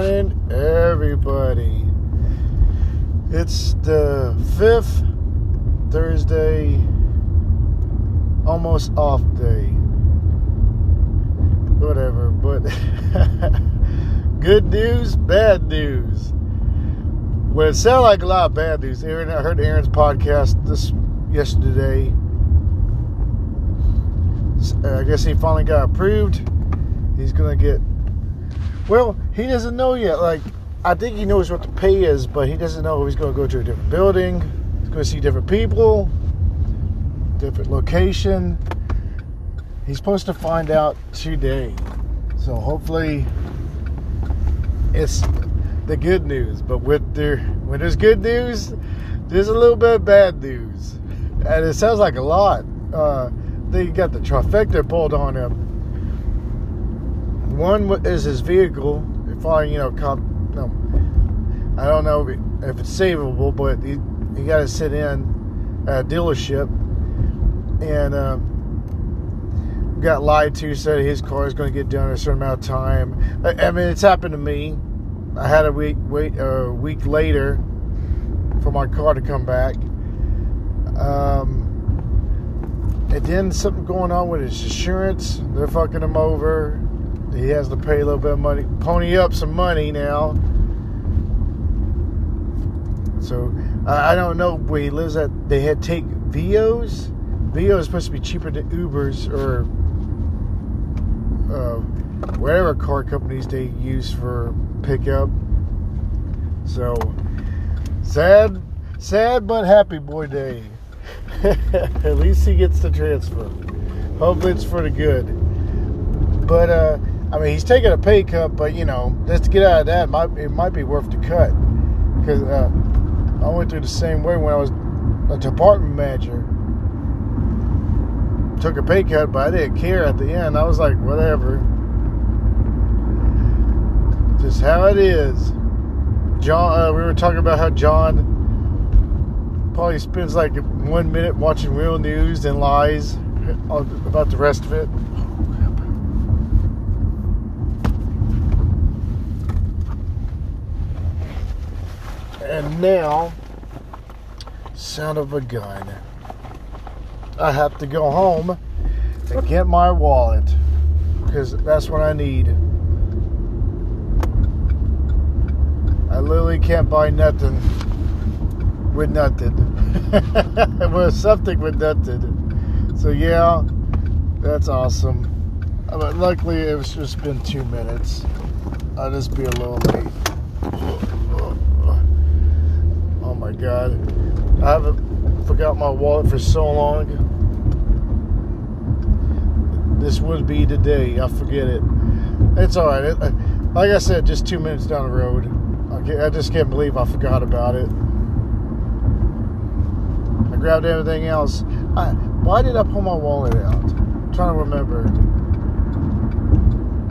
morning, everybody. It's the fifth Thursday, almost off day. Whatever, but good news, bad news. Well, it sounded like a lot of bad news. Aaron, I heard Aaron's podcast this yesterday. Uh, I guess he finally got approved. He's gonna get well, he doesn't know yet. Like, I think he knows what the pay is, but he doesn't know if he's going to go to a different building. He's going to see different people, different location. He's supposed to find out today. So hopefully, it's the good news. But with there, when there's good news, there's a little bit of bad news, and it sounds like a lot. Uh, they got the trifecta pulled on him one is his vehicle. I, you know, cop, no, I don't know if it's savable, but he got to sit in a dealership and uh, got lied to. Said his car is going to get done in a certain amount of time. I, I mean, it's happened to me. I had a week wait a week later for my car to come back. Um, and then something going on with his insurance. They're fucking him over he has to pay a little bit of money, pony up some money now. So I, don't know where he lives at. They had take Vios. Vio is supposed to be cheaper than Ubers or uh, whatever car companies they use for pickup. So sad, sad but happy boy day. At least he gets the transfer. Hopefully it's for the good. But uh, I mean, he's taking a pay cut, but you know, just to get out of that, it might, it might be worth the cut. Because uh, I went through the same way when I was a department manager. Took a pay cut, but I didn't care at the end. I was like, whatever. Just how it is. John, uh, we were talking about how John probably spends like one minute watching real news and lies about the rest of it. And now, son of a gun, I have to go home and get my wallet because that's what I need. I literally can't buy nothing with nothing. with something with nothing. So yeah, that's awesome. But luckily, it's just been two minutes. I'll just be a little late my god. I haven't forgot my wallet for so long. This would be the day. I forget it. It's all right. It, uh, like I said, just two minutes down the road. I, I just can't believe I forgot about it. I grabbed everything else. I, why did I pull my wallet out? I'm trying to remember.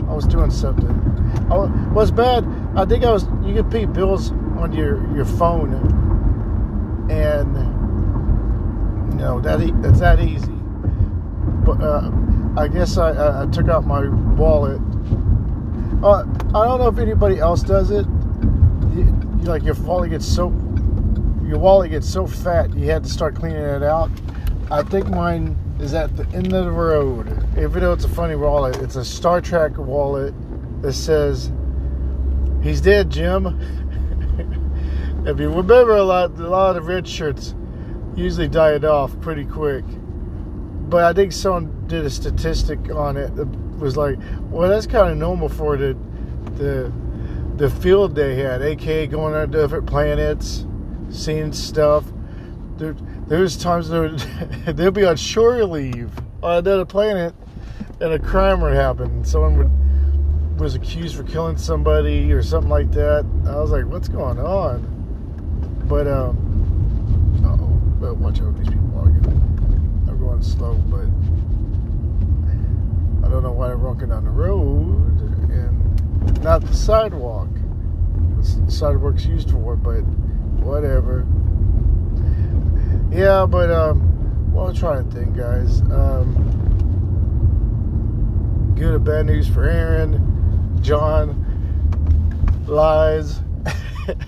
I was doing something. I was bad. I think I was. You could pay bills on your your phone and you know that it's that easy. But uh, I guess I, I, took out my wallet. Uh, I don't know if anybody else does it. You, like your wallet gets so your wallet gets so fat, you had to start cleaning it out. I think mine is at the end of the road. Even though it's a funny wallet, it's a Star Trek wallet that says, "He's dead, Jim." If you remember, a lot, a lot of red shirts usually died off pretty quick. But I think someone did a statistic on it that was like, well, that's kind of normal for the the the field they had, aka going on different planets, seeing stuff. There, there's times they'll be on shore leave on another planet, and a crime would happen. Someone would was accused for killing somebody or something like that. I was like, what's going on? But um, oh, but watch out, these people walking. Going slow, but I don't know why they're walking down the road and not the sidewalk. The sidewalk's used for, but whatever. Yeah, but um, well, I'm trying to think, guys. Um, good or bad news for Aaron, John. lies.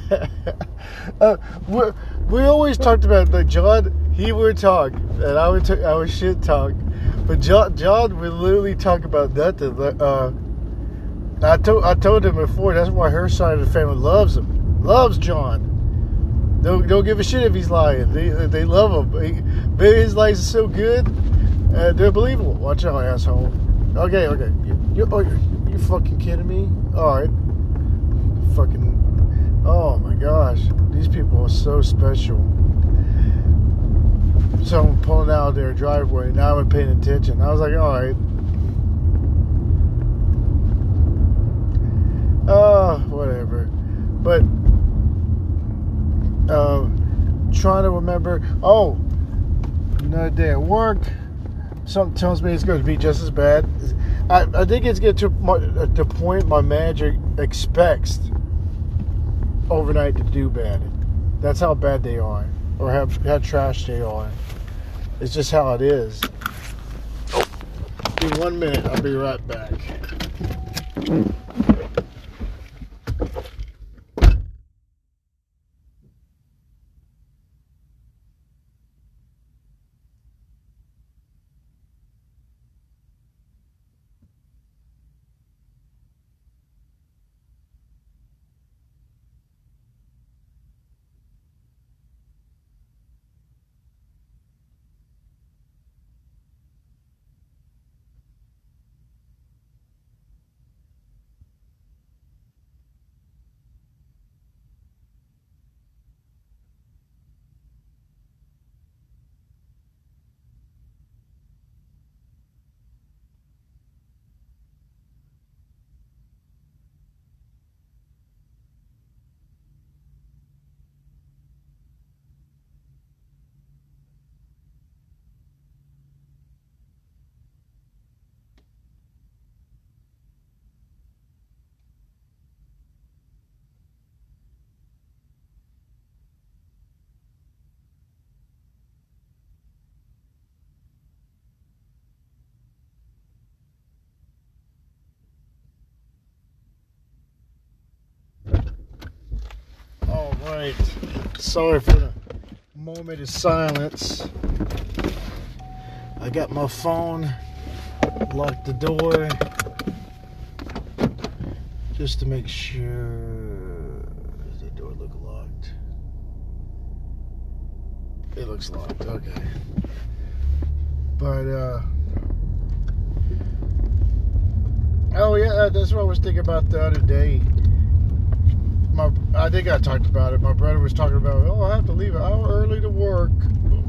uh, we we always talked about like John. He would talk, and I would t- I would shit talk, but John John would literally talk about nothing. Uh, I told I told him before. That's why her side of the family loves him, loves John. Don't don't give a shit if he's lying. They they love him. He, maybe his lies are so good, uh, they're believable. Watch out, asshole. Okay, okay. You, you, oh, you, you fucking kidding me? All right. Oh my gosh, these people are so special. Someone pulling out of their driveway. Now I'm paying attention. I was like, all right. Oh, whatever. But uh, trying to remember. Oh, another day at work. Something tells me it's going to be just as bad. I, I think it's getting to my, the point my manager expects overnight to do bad. That's how bad they are, or how, how trash they are. It's just how it is. In one minute, I'll be right back. All right. Sorry for the moment of silence. I got my phone, locked the door, just to make sure. Does the door look locked? It looks locked. Okay. But uh. Oh yeah, that's what I was thinking about the other day think I talked about it. My brother was talking about, oh, I have to leave an hour early to work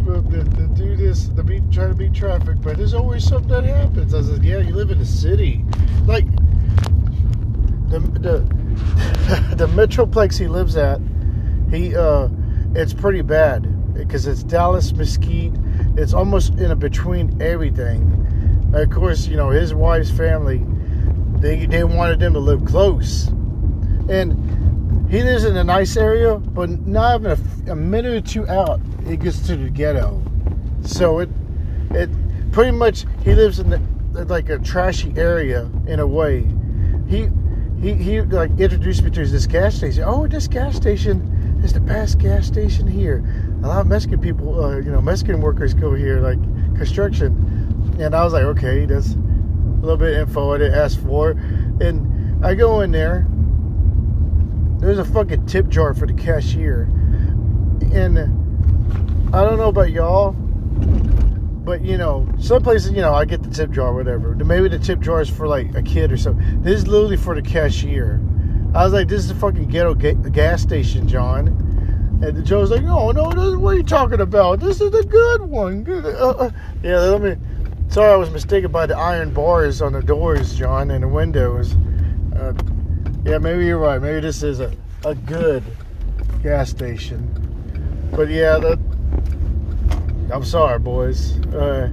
to, do this, to beat, try to beat traffic. But there's always something that happens. I said, yeah, you live in a city, like the the the metroplex he lives at. He uh, it's pretty bad because it's Dallas, Mesquite. It's almost in a between everything. Of course, you know his wife's family. They they wanted them to live close, and he lives in a nice area, but not even a, a, minute or two out, it gets to the ghetto. So it, it pretty much he lives in the, like a trashy area in a way. He, he, he like introduced me to this gas station. Oh, this gas station is the best gas station here. A lot of Mexican people, uh, you know, Mexican workers go here, like construction. And I was like, okay, that's a little bit of info I didn't ask for. And I go in there there's a fucking tip jar for the cashier. And I don't know about y'all, but you know, some places, you know, I get the tip jar, whatever. Maybe the tip jar is for like a kid or something. This is literally for the cashier. I was like, this is a fucking ghetto ga- gas station, John. And Joe's like, no, no, this, what are you talking about? This is the good one. Good. Uh, uh. Yeah, let me. Sorry, I was mistaken by the iron bars on the doors, John, and the windows. Uh, yeah, maybe you're right. Maybe this is a, a good gas station. But yeah, that I'm sorry, boys. Uh,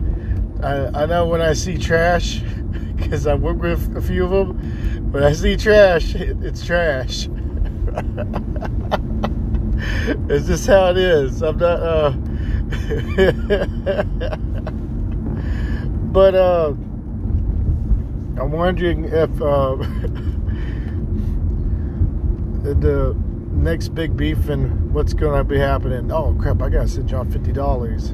I I know when I see trash, because I work with a few of them. When I see trash, it, it's trash. it's just how it is. I'm not. Uh, but uh, I'm wondering if. Uh, the next big beef and what's going to be happening. Oh crap! I gotta send y'all fifty dollars.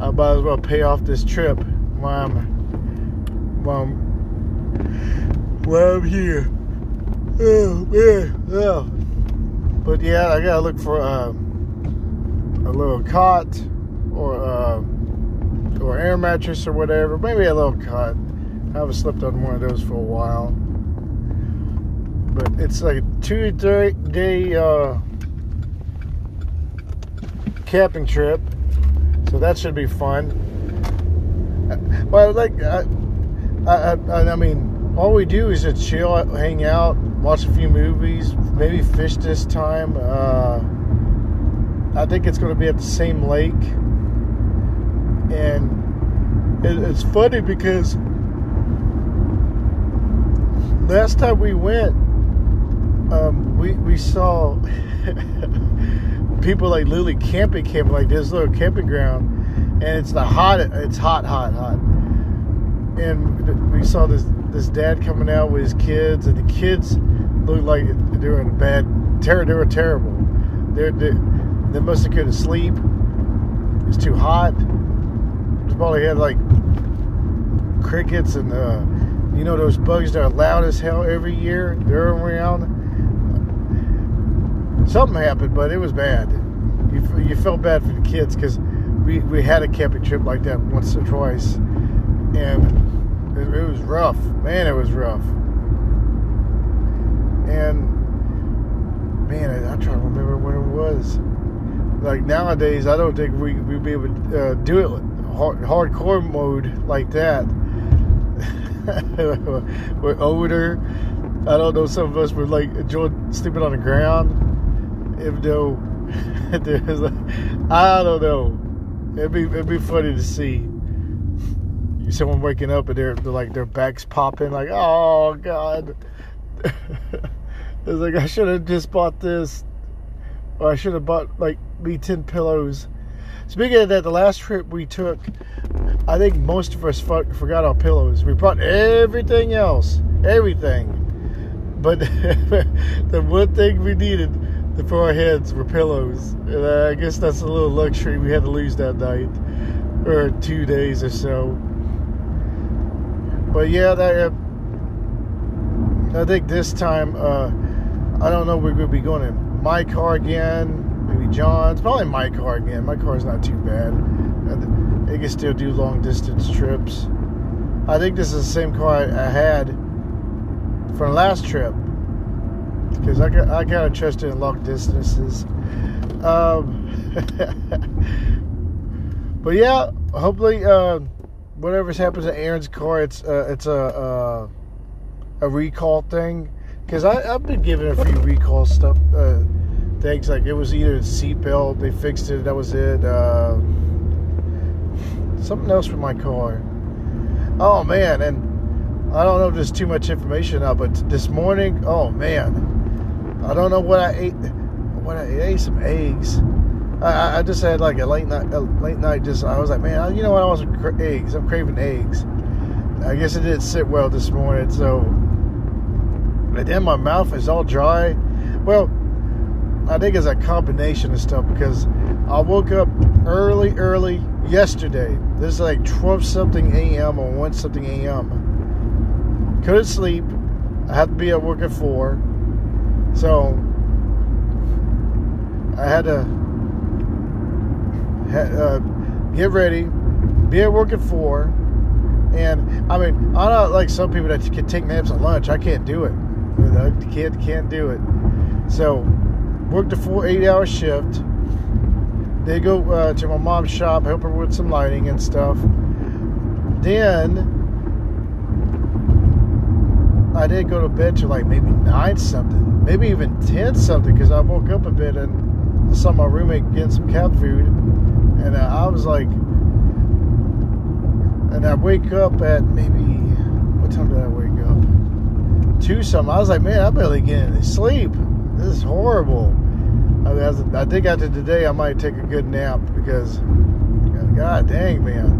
I might as well pay off this trip while I'm while I'm, while I'm here. Oh man, oh. But yeah, I gotta look for uh, a little cot or uh, or air mattress or whatever. Maybe a little cot. I haven't slept on one of those for a while. But it's like a two day uh, camping trip, so that should be fun. Well, like I, I, I mean, all we do is just chill, hang out, watch a few movies, maybe fish this time. Uh, I think it's going to be at the same lake, and it, it's funny because last time we went, um, we we saw people like literally camping, camping like this little camping ground, and it's the hot, it's hot, hot, hot, and we saw this this dad coming out with his kids, and the kids looked like they were in bad terror. They were terrible. They're, they they must have couldn't sleep. It was too hot. They probably had like crickets and uh, you know those bugs that are loud as hell every year. They're around something happened, but it was bad. You, you felt bad for the kids because we, we had a camping trip like that once or twice, and it, it was rough. Man, it was rough. And man, I, am trying to remember when it was. Like nowadays, I don't think we we'd be able to uh, do it hard, hardcore mode like that. we're older. I don't know. Some of us would like enjoy sleeping on the ground if though there's a, I don't know. It'd be it'd be funny to see someone waking up and they're, they're like their backs popping like oh god. it's like I should have just bought this, or I should have bought like me ten pillows. Speaking of that, the last trip we took, I think most of us forgot our pillows. We brought everything else, everything, but the one thing we needed the four heads were pillows. And I guess that's a little luxury we had to lose that night, or two days or so. But yeah, that, I think this time, uh, I don't know, where to be going in my car again, maybe John's, probably my car again. My car's not too bad. It can still do long distance trips. I think this is the same car I had from last trip because I got I trust it in long distances. Um, but yeah, hopefully, uh, whatever's happens to Aaron's car, it's uh, it's a uh, a recall thing. Because I've been given a few recall stuff uh, things like it was either seatbelt, they fixed it, that was it. Uh, something else with my car. Oh man, and I don't know if there's too much information now, but this morning, oh man, I don't know what I ate. What I, ate some eggs. I, I just had like a late night, a late night. Just I was like, man, you know what? I was some eggs. I'm craving eggs. I guess it didn't sit well this morning, so. And then my mouth is all dry. Well, I think it's a combination of stuff because I woke up early, early yesterday. This is like 12 something a.m. or 1 something a.m. Couldn't sleep. I had to be at work at 4. So I had to uh, get ready, be at work at four, and I mean, I'm not like some people that can take naps at lunch. I can't do it. I can't can't do it. So worked a four eight hour shift. They go uh, to my mom's shop, help her with some lighting and stuff. Then I did go to bed till like maybe nine something, maybe even ten something, because I woke up a bit and I saw my roommate getting some cat food, and uh, I was like, and I wake up at maybe what time did I wake up? Two something. I was like, man, I barely get any sleep. This is horrible. I, I think after today I might take a good nap because, god dang, man,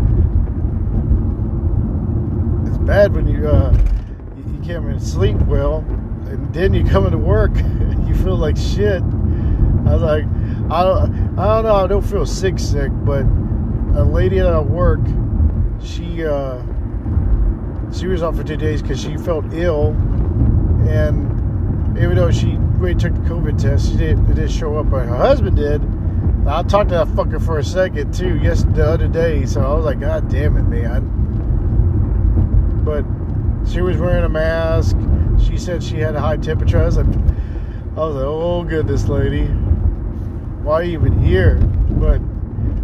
it's bad when you. Uh, can't even sleep well. and then you come into work, you feel like shit. I was like, I don't, I don't know, I don't feel sick, sick, but a lady at work, she, uh, she was off for two days because she felt ill, and even though she really took the COVID test, she didn't, it didn't show up, but her husband did. I talked to that fucker for a second too, yes, the other day. So I was like, God damn it, man. But she was wearing a mask. She said she had a high temperature. I was like, I was like, oh goodness, lady, why are you even here? But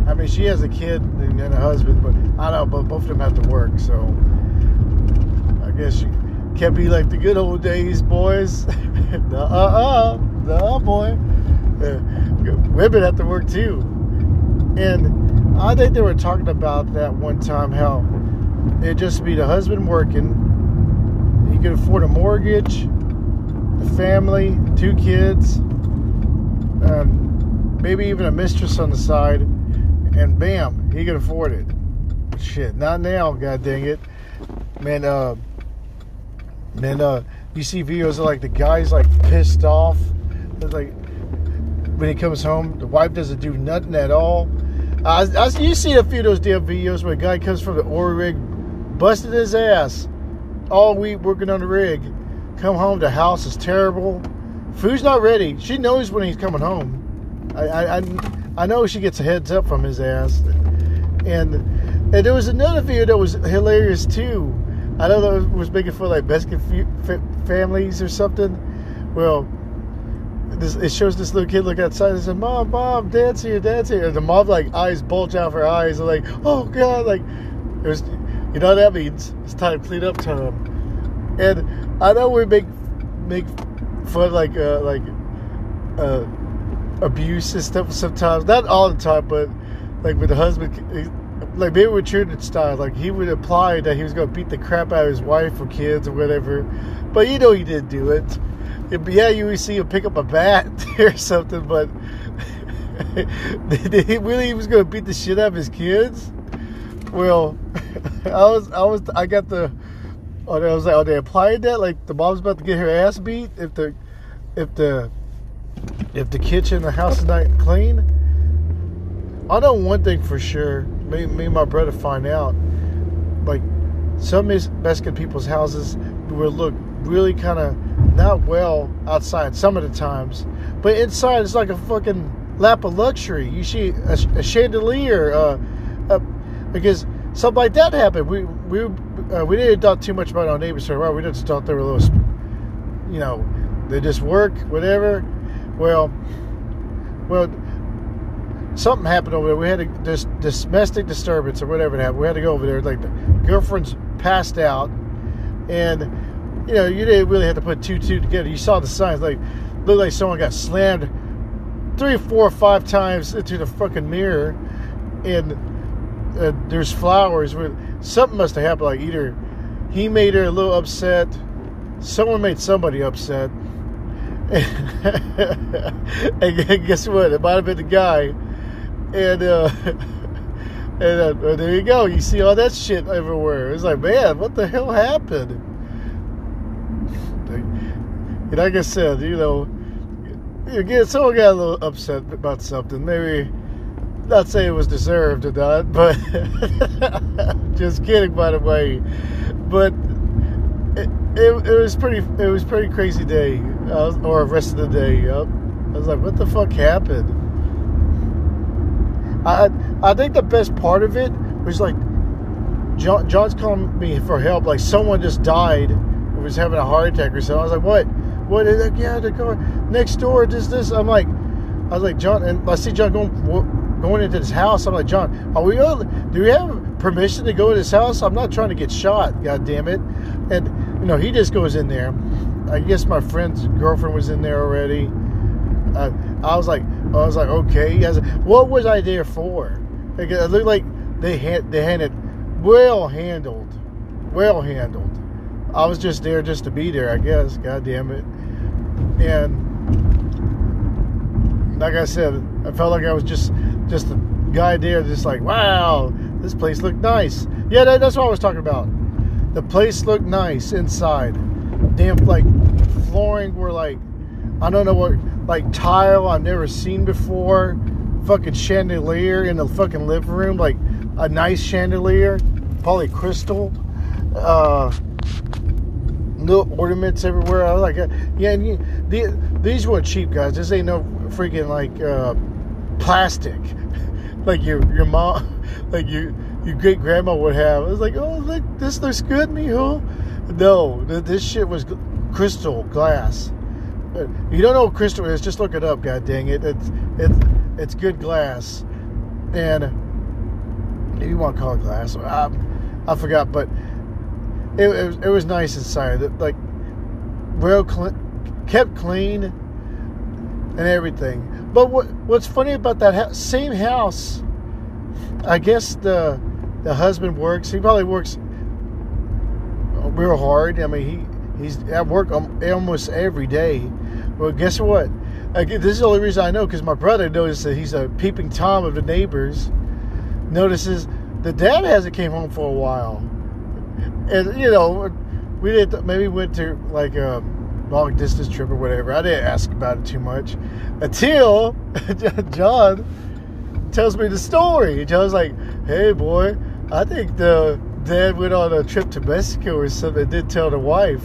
I mean, she has a kid and a husband, but I don't know, but both of them have to work, so I guess she can't be like the good old days, boys. The uh boy. Uh, women have to work too. And I think they were talking about that one time how it'd just be the husband working. He could afford a mortgage, a family, two kids, um, maybe even a mistress on the side, and bam, he could afford it. Shit, not now, god dang it. Man, uh, man, uh, you see videos of like the guys like pissed off. They're like, when he comes home, the wife doesn't do nothing at all. Uh, I, you see a few of those damn videos where a guy comes from the oil rig, busting his ass all week working on the rig. Come home, the house is terrible. Food's not ready. She knows when he's coming home. I, I, I, know she gets a heads up from his ass. And and there was another video that was hilarious too. I know that was making for like best families or something. Well, this, it shows this little kid look outside and says, "Mom, mom, dad's here, dad's here." And the mom like eyes bulge out of her eyes, and like, "Oh God!" Like it was, you know what that means? It's time to clean up time. And I know we make make fun like uh, like uh, abuse and stuff sometimes, not all the time, but like with the husband, like maybe with Trinidad style, like he would imply that he was gonna beat the crap out of his wife or kids or whatever, but you know he didn't do it yeah, you would see him pick up a bat or something, but really he was to beat the shit out of his kids? Well, I was, I was, I got the, oh, I was like, oh, they applied that? Like the mom's about to get her ass beat if the, if the, if the kitchen, the house is not clean. I know one thing for sure. Me, me and my brother find out, like some Mexican people's houses will look really kind of not well outside some of the times, but inside it's like a fucking lap of luxury. You see a, a chandelier, uh, because something like that happened. We we uh, we didn't talk too much about our neighbors so well. We just thought they were a little, you know, they just work whatever. Well, well, something happened over there. We had a this, this domestic disturbance or whatever it happened. We had to go over there. Like the girlfriend's passed out, and you know, you didn't really have to put two two together. You saw the signs, like looked like someone got slammed three, four, five times into the fucking mirror, and uh, there's flowers. Where something must have happened. Like either he made her a little upset, someone made somebody upset, and guess what? It might have been the guy, and. uh And uh, there you go. You see all that shit everywhere. It's like, man, what the hell happened? And like I said, you know, again, someone got a little upset about something. Maybe not say it was deserved or not, but just kidding, by the way. But it, it, it, was pretty it was pretty crazy day, uh, or rest of the day. Yep. I was like, what the fuck happened? I I think the best part of it was like John, John's calling me for help. Like someone just died, was having a heart attack or something. I was like, what? What is that? Yeah, the car next door. Just this. I'm like, I was like, John, and I see John going going into this house. I'm like, John, are we? Do we have permission to go to this house? I'm not trying to get shot. God damn it! And you know, he just goes in there. I guess my friend's girlfriend was in there already. Uh, I was like, I was like, okay. Was like, what was I there for? Like, it looked like they had they had it well handled, well handled. I was just there just to be there, I guess. God damn it. And like I said, I felt like I was just just the guy there, just like, wow, this place looked nice. Yeah, that, that's what I was talking about. The place looked nice inside. Damn, like flooring were like, I don't know what, like tile I've never seen before. Fucking chandelier in the fucking living room, like a nice chandelier, probably crystal. Uh, little ornaments everywhere. I was like, yeah, and you, the, these weren't cheap, guys. This ain't no freaking like uh, plastic, like your your mom, like your your great grandma would have. I was like, oh, look, this looks good, mijo. No, this shit was crystal glass. Uh, you don't know what crystal is? Just look it up. God dang it! It's it's it's good glass, and maybe you want to call it glass. I, I forgot, but it, it, was, it was nice inside. It, like real clean, kept clean, and everything. But what what's funny about that ha- same house? I guess the the husband works. He probably works real hard. I mean, he he's at work um, almost every day. Well, guess what? this is the only reason I know because my brother noticed that he's a peeping tom of the neighbors. Notices the dad hasn't came home for a while, and you know we did maybe went to like a long distance trip or whatever. I didn't ask about it too much until John tells me the story. John's like, "Hey, boy, I think the dad went on a trip to Mexico or something. Did tell the wife."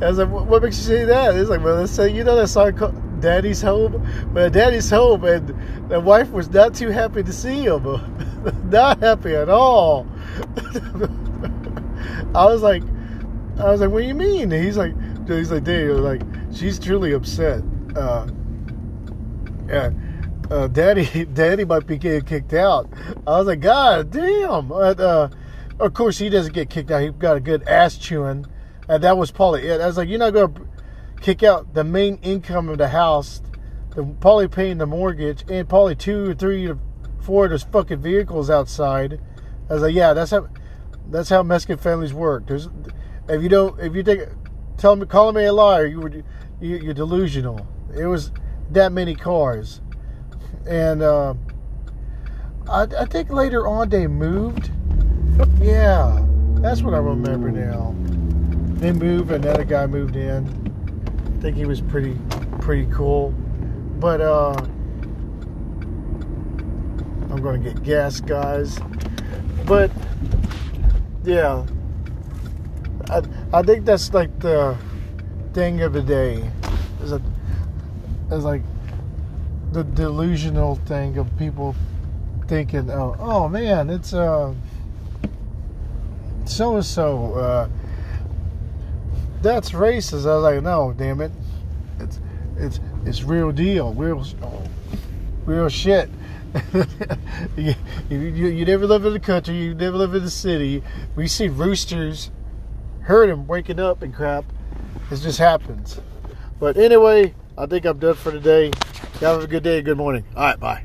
I was like, "What makes you say that?" He's like, "Well, let's say you know that song called Daddy's Home." But Daddy's home, and the wife was not too happy to see him. not happy at all. I was like, I was like, "What do you mean?" And he's like, "He's like, Dave, like she's truly upset." Uh, yeah uh, daddy, daddy might be getting kicked out. I was like, God damn. But, uh, of course, he doesn't get kicked out. He got a good ass chewing. And that was probably it. I was like, you're not going to kick out the main income of the house, the, probably paying the mortgage, and probably two or three or four of those fucking vehicles outside. I was like, yeah, that's how that's how Mexican families work. There's, if you don't, if you take, tell me, calling me a liar, you were, you, you're delusional. It was that many cars and uh, I, I, think later on they moved. Yeah, that's what I remember now. They moved, and another guy moved in. I think he was pretty, pretty cool. But uh, I'm gonna get gas, guys. But yeah, I I think that's like the thing of the day. Is a is like the delusional thing of people thinking, oh, oh man, it's uh, so and so. That's racist. I was like, no, damn it, it's it's it's real deal, real real shit. you, you, you never live in the country, you never live in the city. We see roosters, heard him waking up and crap. It just happens. But anyway, I think I'm done for today. Y'all have a good day. Good morning. All right. Bye.